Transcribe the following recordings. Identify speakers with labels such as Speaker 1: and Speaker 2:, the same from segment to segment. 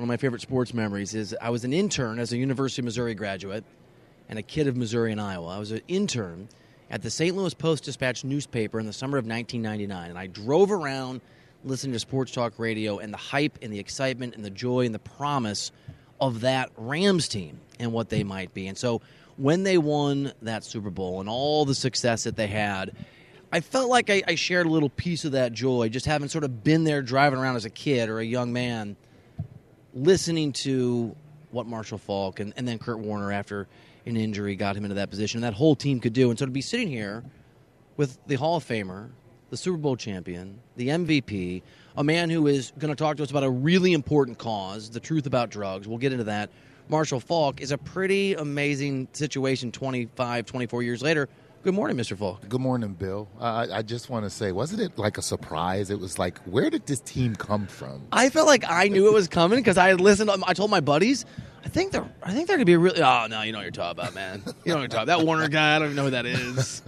Speaker 1: One of my favorite sports memories is I was an intern as a University of Missouri graduate and a kid of Missouri and Iowa. I was an intern at the St. Louis Post Dispatch newspaper in the summer of 1999, and I drove around listening to sports talk radio and the hype and the excitement and the joy and the promise of that Rams team and what they might be. And so when they won that Super Bowl and all the success that they had, I felt like I, I shared a little piece of that joy, just having sort of been there driving around as a kid or a young man listening to what Marshall Faulk and, and then Kurt Warner after an injury got him into that position, and that whole team could do. And so to be sitting here with the Hall of Famer, the Super Bowl champion, the MVP, a man who is going to talk to us about a really important cause, the truth about drugs. We'll get into that. Marshall Faulk is a pretty amazing situation 25, 24 years later Good morning, Mr. Faulk.
Speaker 2: Good morning, Bill. Uh, I just want to say, wasn't it like a surprise? It was like, where did this team come from?
Speaker 1: I felt like I knew it was coming because I had listened. I told my buddies, I think they're, I think they're gonna be a really. Oh no, you know what you're talking about, man. You know what you're talking about. That Warner guy, I don't even know who that is.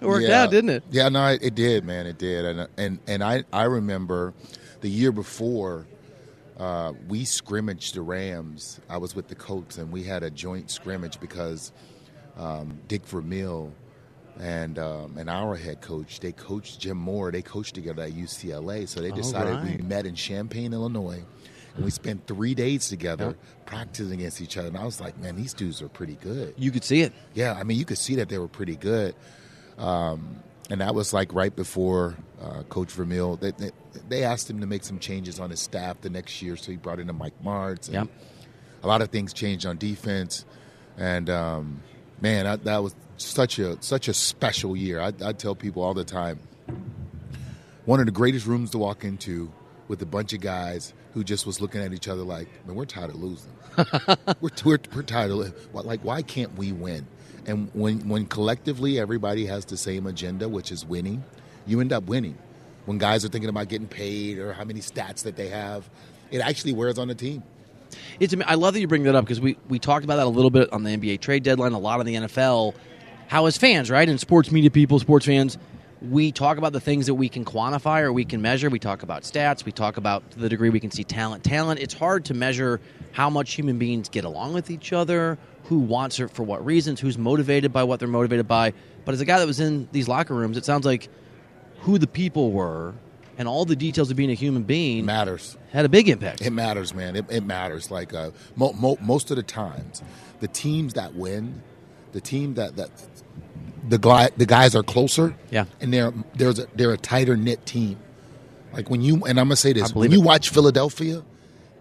Speaker 1: It worked
Speaker 2: yeah.
Speaker 1: out, didn't it?
Speaker 2: Yeah, no, it, it, did, man. It did, and and and I I remember the year before. Uh, we scrimmaged the Rams. I was with the Colts, and we had a joint scrimmage because um, Dick Vermeil and um, and our head coach, they coached Jim Mora. They coached together at UCLA, so they decided right. we met in Champaign, Illinois, and we spent three days together yep. practicing against each other. And I was like, man, these dudes are pretty good.
Speaker 1: You could see it.
Speaker 2: Yeah, I mean, you could see that they were pretty good. Um, and that was like right before uh, Coach Vermeil. They, they, they, asked him to make some changes on his staff the next year, so he brought in a Mike Martz. And
Speaker 1: yep.
Speaker 2: A lot of things changed on defense, and um, man, I, that was such a such a special year. I, I tell people all the time, one of the greatest rooms to walk into with a bunch of guys who just was looking at each other like, man, we're tired of losing. we're, we're, we're tired of like, why can't we win? And when when collectively everybody has the same agenda, which is winning, you end up winning. When guys are thinking about getting paid or how many stats that they have, it actually wears on the team.
Speaker 1: It's I love that you bring that up because we we talked about that a little bit on the NBA trade deadline, a lot of the NFL how as fans, right, and sports media people, sports fans, we talk about the things that we can quantify or we can measure. We talk about stats. We talk about the degree we can see talent. Talent, it's hard to measure how much human beings get along with each other, who wants it for what reasons, who's motivated by what they're motivated by. But as a guy that was in these locker rooms, it sounds like who the people were and all the details of being a human being
Speaker 2: matters
Speaker 1: had a big impact.
Speaker 2: It matters, man. It, it matters. Like uh, mo- mo- most of the times, the teams that win, the team that that the guy, the guys are closer.
Speaker 1: Yeah,
Speaker 2: and they're there's a, they're a tighter knit team. Like when you and I'm gonna say this when you watch Philadelphia,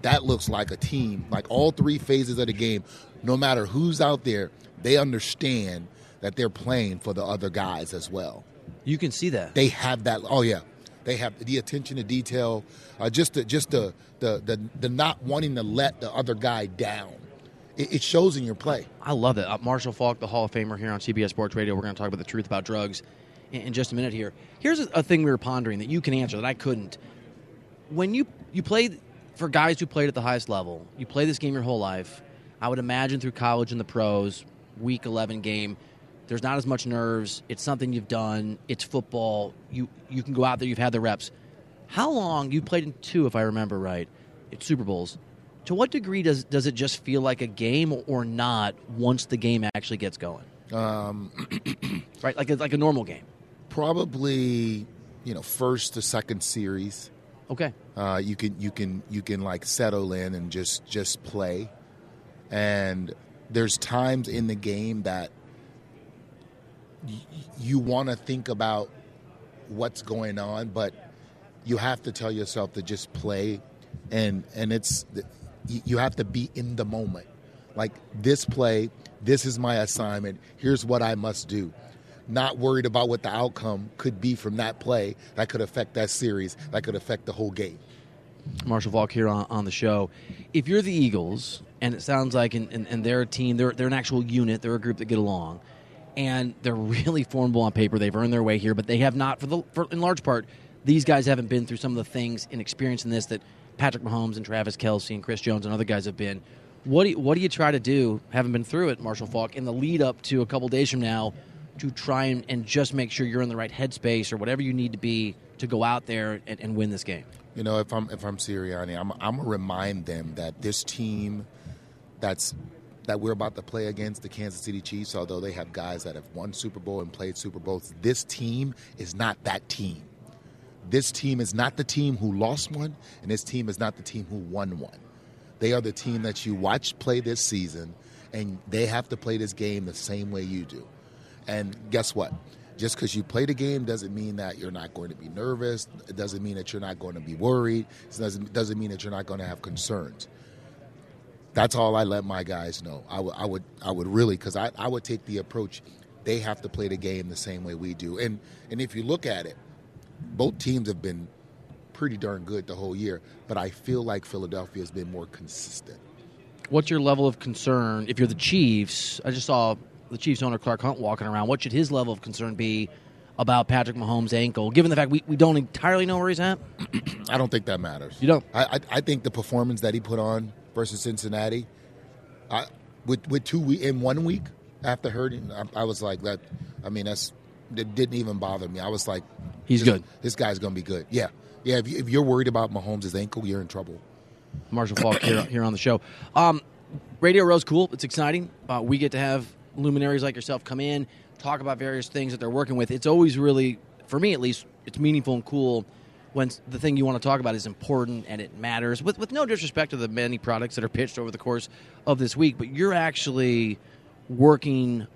Speaker 2: that looks like a team. Like all three phases of the game, no matter who's out there, they understand that they're playing for the other guys as well.
Speaker 1: You can see that
Speaker 2: they have that. Oh yeah, they have the attention to detail, uh, just the just the, the the the not wanting to let the other guy down it, shows in your play.
Speaker 1: I love that. Uh, Marshall Faulk, the Hall of Famer here on CBS Sports Radio. We're going to talk about the truth about drugs in, in just a minute here. Here's a, a, thing we were pondering that you can answer that I couldn't. When you you played for guys who played at the highest level, you play this game your whole life. I would imagine through college and the pros, week 11 game, there's not as much nerves. It's something you've done. It's football. You you can go out there. You've had the reps. How long you played in two, if I remember right, it's Super Bowls to what degree does does it just feel like a game or not once the game actually gets going?
Speaker 2: Um,
Speaker 1: right, like a, like a normal game.
Speaker 2: Probably, you know, first to second series.
Speaker 1: Okay.
Speaker 2: Uh, you can you can you can like settle in and just just play, and there's times in the game that you want to think about what's going on, but you have to tell yourself to just play, and and it's you have to be in the moment. Like this play, this is my assignment. Here's what I must do. Not worried about what the outcome could be from that play that could affect that series, that could affect the whole game.
Speaker 1: Marshall Faulk here on, on the show. If you're the Eagles, and it sounds like in, in, in they're a team, they're, they're an actual unit, they're a group that get along, and they're really formidable on paper. They've earned their way here, but they have not, for the for, in large part, these guys haven't been through some of the things and experience in this that Patrick Mahomes and Travis Kelce and Chris Jones and other guys have been. What do you, what do you try to do, having been through it, Marshall Faulk, in the lead up to a couple days from now, to try and, and just make sure you're in the right headspace or whatever you need to be to go out there and, and win this game?
Speaker 2: You know, if I'm if I'm Sirianni, I'm I'm gonna remind them that this team, that's that we're about to play against the Kansas City Chiefs, although they have guys that have won Super Bowl and played Super Bowls, this team is not that team. This team is not the team who lost one, and this team is not the team who won one. They are the team that you watch play this season, and they have to play this game the same way you do. And guess what? Just because you play the game doesn't mean that you're not going to be nervous. It doesn't mean that you're not going to be worried. It doesn't, doesn't mean that you're not going to have concerns. That's all I let my guys know. I would, I would, I would really, because I, I would take the approach. They have to play the game the same way we do. And and if you look at it, both teams have been pretty darn good the whole year. But I feel like Philadelphia has been more consistent.
Speaker 1: What's your level of concern if you're the Chiefs? I just saw the Chiefs owner Clark Hunt walking around. What should his level of concern be about Patrick Mahomes' ankle, given the fact we, we don't entirely know where he's at?
Speaker 2: I don't think that matters.
Speaker 1: You don't?
Speaker 2: I, I, I think the performance that he put on versus Cincinnati, I, with with two we- in one week after hurting, I, I was like that. I mean, that's it didn't even bother me. I was like,
Speaker 1: He's
Speaker 2: this,
Speaker 1: good.
Speaker 2: This guy's gonna be good. Yeah, yeah. If, you, if you're worried about Mahomes' ankle, you're in trouble.
Speaker 1: Marshall Faulk here, here on the show. Um, Radio Row's cool. It's exciting. Uh, we get to have luminaries like yourself come in, talk about various things that they're working with. It's always really, for me at least, it's meaningful and cool when the thing you want to talk about is important and it matters. With, with no disrespect to the many products that are pitched over the course of this week, but you're actually working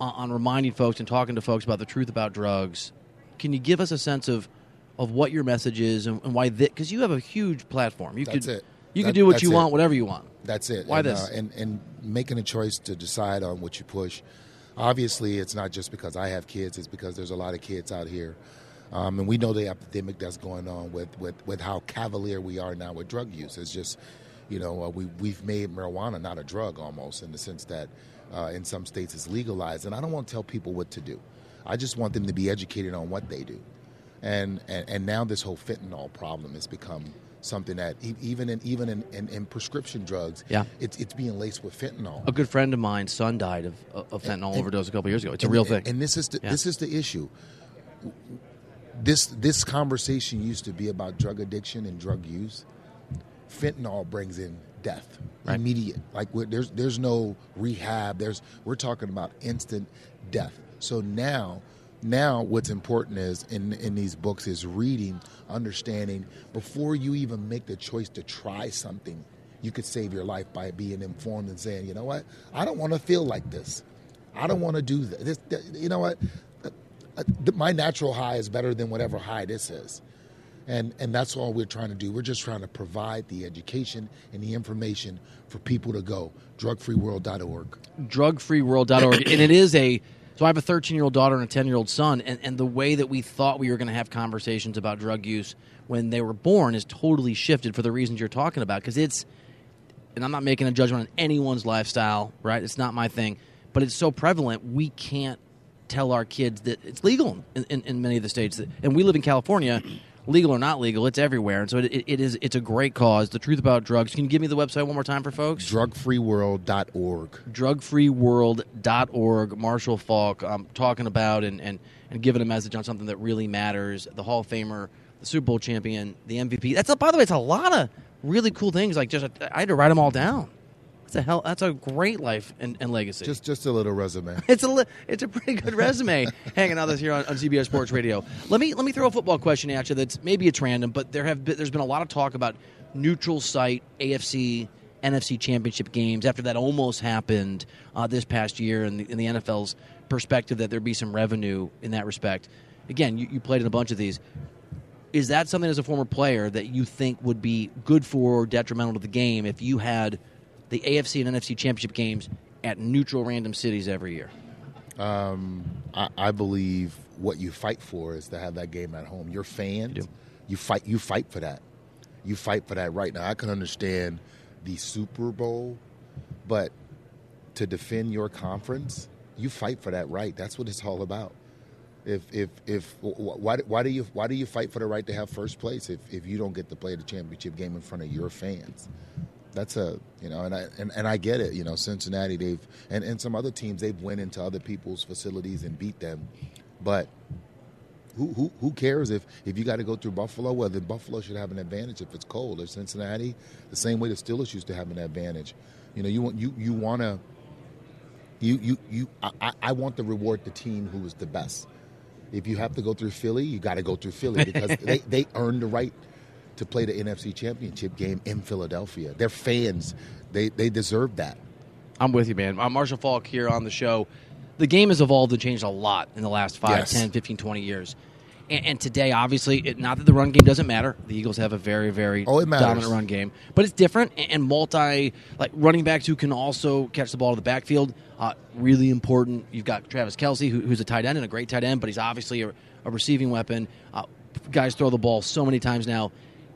Speaker 1: on, on reminding folks and talking to folks about the truth about drugs. Can you give us a sense of of what your message is and, and why this? Because you have a huge platform. You
Speaker 2: That's
Speaker 1: could
Speaker 2: it.
Speaker 1: you
Speaker 2: That-
Speaker 1: could do what you
Speaker 2: it.
Speaker 1: want, whatever you want.
Speaker 2: That's it.
Speaker 1: Why
Speaker 2: and,
Speaker 1: this?
Speaker 2: Uh, and and making a choice to decide on what you push. Obviously, it's not just because I have kids; it's because there's a lot of kids out here, um, and we know the epidemic that's going on with, with, with how cavalier we are now with drug use. It's just, you know, uh, we we've made marijuana not a drug almost in the sense that uh, in some states it's legalized, and I don't want to tell people what to do. I just want them to be educated on what they do and, and and now this whole fentanyl problem has become something that even in even in, in, in prescription drugs,
Speaker 1: Yeah.
Speaker 2: it's it's being laced with fentanyl.
Speaker 1: A good friend of mine's son died of, of fentanyl
Speaker 2: And-
Speaker 1: overdose a couple years ago. It's a real thing.
Speaker 2: And this is the,
Speaker 1: Yeah.
Speaker 2: this is the issue. This this conversation used to be about drug addiction and drug use. Fentanyl brings in death,
Speaker 1: Right.
Speaker 2: immediate. Like we're, there's there's no rehab. There's we're talking about instant death. So now now what's important is in in these books is reading, understanding before you even make the choice to try something. You could save your life by being informed and saying, you know what, I don't want to feel like this. I don't want to do. This, that- you know what? My natural high is better than whatever high this is. And, and that's all we're trying to do. We're just trying to provide the education and the information for people to go. Drugfreeworld.org.
Speaker 1: drugfreeworld.org and it is a so i have a 13 year old daughter and a 10 year old son and, and the way that we thought we were going to have conversations about drug use when they were born is totally shifted for the reasons you're talking about because it's and i'm not making a judgment on anyone's lifestyle right it's not my thing but it's so prevalent we can't tell our kids that it's legal in, in, in many of the states that, and we live in california legal or not legal it's everywhere and so it, it, it is it's a great cause the truth about drugs can you give me the website one more time for folks
Speaker 2: Drugfreeworld.org.
Speaker 1: drugfreeworld.org. Marshall Faulk um, talking about and, and, and giving a message on something that really matters. The Hall of Famer, the Super Bowl champion, the MVP. That's a, by the way, it's a lot of really cool things. Like just I had to write them all down. That's a hell. That's a great life and, and legacy.
Speaker 2: Just just a little resume.
Speaker 1: It's a li- it's a pretty good resume hanging out this here on, on CBS Sports Radio. Let me let me throw a football question at you. That's maybe it's random, but there have been, there's been a lot of talk about neutral site AFC NFC championship games after that almost happened uh, this past year, and the, in the NFL's perspective that there'd be some revenue in that respect. Again, you, you played in a bunch of these. Is that something as a former player that you think would be good for or detrimental to the game if you had the AFC and NFC championship games at neutral random cities every year?
Speaker 2: Um, I, I believe what you fight for is to have that game at home. Your fans,
Speaker 1: You
Speaker 2: you fight. You fight for that. You fight for that right now. I can understand the Super Bowl, but to defend your conference, you fight for that right. That's what it's all about. If if if wh- wh- why why do you why do you fight for the right to have first place if, if you don't get to play the championship game in front of your fans? That's a you know, and I and, and I get it. You know, Cincinnati they've and, and some other teams they've went into other people's facilities and beat them, but who who, who cares if, if you got to go through Buffalo? Well, then Buffalo should have an advantage if it's cold. Or Cincinnati, the same way the Steelers used to have an advantage. You know, you want you you want to. You you you. I, I want to reward the team who is the best. If you have to go through Philly, you got to go through Philly because they, they earned the right to play the NFC Championship game in Philadelphia. Their fans, they they deserve that.
Speaker 1: I'm with you, man. I'm Marshall Faulk here on the show. The game has evolved and changed a lot in the last 5,
Speaker 2: Yes.
Speaker 1: 10, 15, 20 years. And, and today, obviously, it, not that the run game doesn't matter. The Eagles have a very, very
Speaker 2: Oh,
Speaker 1: dominant run game, but it's different and, and multi like running backs who can also catch the ball to the backfield. Uh, really important. You've got Travis Kelce, who, who's a tight end and a great tight end, but he's obviously a, a receiving weapon. Uh, guys throw the ball so many times now.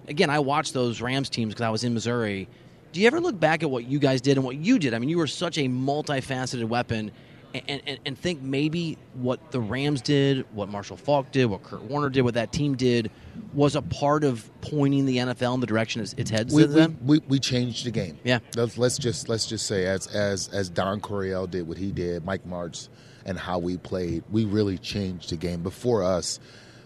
Speaker 1: Again, I watched those Rams teams because I was in Missouri. Do you ever look back at what you guys did and what you did? I mean, you were such a multifaceted weapon, and, and, and think maybe what the Rams did, what Marshall Faulk did, what Kurt Warner did, what that team did, was a part of pointing the NFL in the direction it's, it's heads
Speaker 2: we,
Speaker 1: to
Speaker 2: we,
Speaker 1: them.
Speaker 2: we, we changed the game.
Speaker 1: Yeah.
Speaker 2: Let's, let's just let's just say as as as Don Coryell did what he did, Mike Martz, and how we played, we really changed the game. Before us,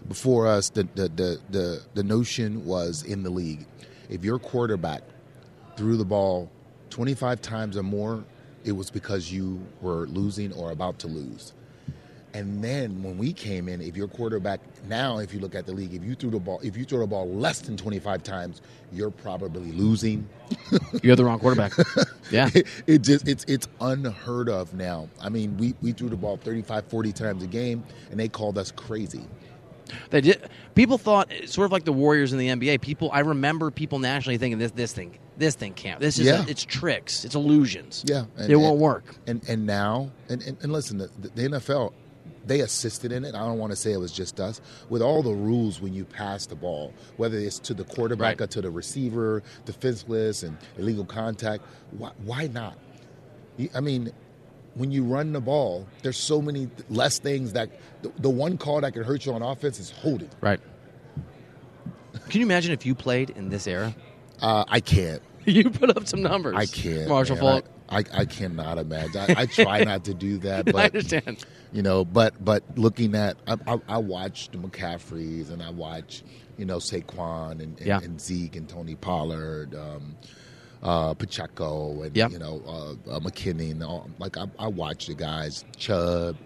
Speaker 2: before us, the the the the, the notion was in the league, if your quarterback threw the ball twenty five times or more, it was because you were losing or about to lose. And then when we came in, if your quarterback now, if you look at the league, if you threw the ball, if you throw the ball less than twenty five times, you're probably losing.
Speaker 1: You're the wrong quarterback. yeah.
Speaker 2: It, it just it's it's unheard of now. I mean, we, we threw the ball 35, 40 times a game, and they called us crazy.
Speaker 1: They did. People thought sort of like the Warriors in the NBA. People, I remember people nationally thinking this this thing this thing can't. This is
Speaker 2: Yeah.
Speaker 1: it's tricks. It's illusions.
Speaker 2: Yeah, and-
Speaker 1: it won't
Speaker 2: and-
Speaker 1: work.
Speaker 2: And and now and, and, and listen, the, the NFL they assisted in it. I don't want to say it was just us. With all the rules when you pass the ball, whether it's to the quarterback
Speaker 1: Right.
Speaker 2: or to the receiver, defenseless and illegal contact, why, why not? I mean, when you run the ball, there's so many less things that the, the one call that could hurt you on offense is holding.
Speaker 1: Right. Can you imagine if you played in this era?
Speaker 2: Uh, I can't.
Speaker 1: you put up some numbers.
Speaker 2: I can't.
Speaker 1: Marshall
Speaker 2: man.
Speaker 1: Faulk.
Speaker 2: I, I, I cannot imagine. I, I try not to do that,
Speaker 1: I
Speaker 2: but
Speaker 1: understand.
Speaker 2: you know, but but looking at, I, I, I watch the McCaffreys and I watch, you know, Saquon and, and,
Speaker 1: Yeah.
Speaker 2: and Zeke and Tony Pollard, um, uh, Pacheco and
Speaker 1: Yeah.
Speaker 2: you know uh, uh, McKinnon. And all, like I, I watch the guys, Chubb,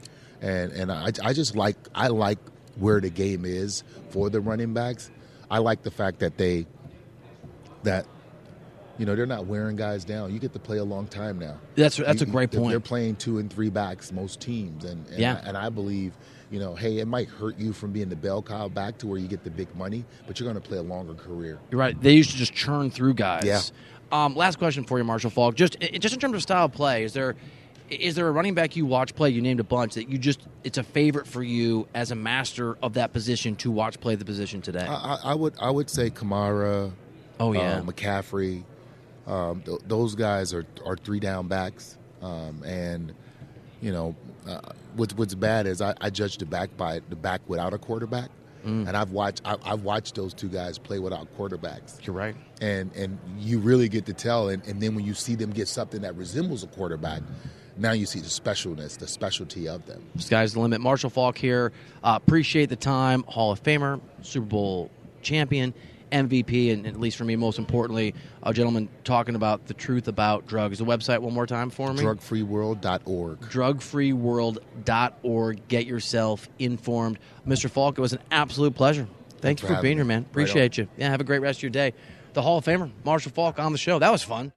Speaker 2: and and I, I just like I like where the game is for the running backs. I like the fact that they that you know they're not wearing guys down. You get to play a long time now.
Speaker 1: That's that's a great point.
Speaker 2: They're playing two and three backs most teams, and and,
Speaker 1: Yeah.
Speaker 2: I, and I believe you know, hey, it might hurt you from being the bell cow back to where you get the big money, but you're going to play a longer career.
Speaker 1: You're right. They used to just churn through guys.
Speaker 2: Yeah.
Speaker 1: Um, last question for you, Marshall Faulk. Just just in terms of style of play, is there is there a running back you watch play? You named a bunch that you just it's a favorite for you as a master of that position to watch play the position today.
Speaker 2: I, I, I would I would say Kamara,
Speaker 1: oh yeah,
Speaker 2: uh, McCaffrey, um, th- those guys are are three down backs, um, and you know uh, what's what's bad is I, I judge the back by the back without a quarterback,
Speaker 1: Mm.
Speaker 2: and I've watched I, I've watched those two guys play without quarterbacks.
Speaker 1: you're right.
Speaker 2: and and you really get to tell and, and then when you see them get something that resembles a quarterback now you see the specialness the specialty of them
Speaker 1: Sky's the limit. Marshall Faulk here. Uh, appreciate the time. Hall of Famer, Super Bowl champion, MVP, and at least for me, most importantly, a gentleman talking about the truth about drugs. The website one more time for me.
Speaker 2: drugfreeworld.org
Speaker 1: drugfreeworld.org. Get yourself informed. Mr. Faulk, it was an absolute pleasure. Thank
Speaker 2: Thanks
Speaker 1: you
Speaker 2: for
Speaker 1: for being
Speaker 2: having
Speaker 1: here,
Speaker 2: me.
Speaker 1: man.
Speaker 2: Right
Speaker 1: Appreciate you. Yeah, have a great rest of your day. The Hall of Famer, Marshall Faulk, on the show. That was fun.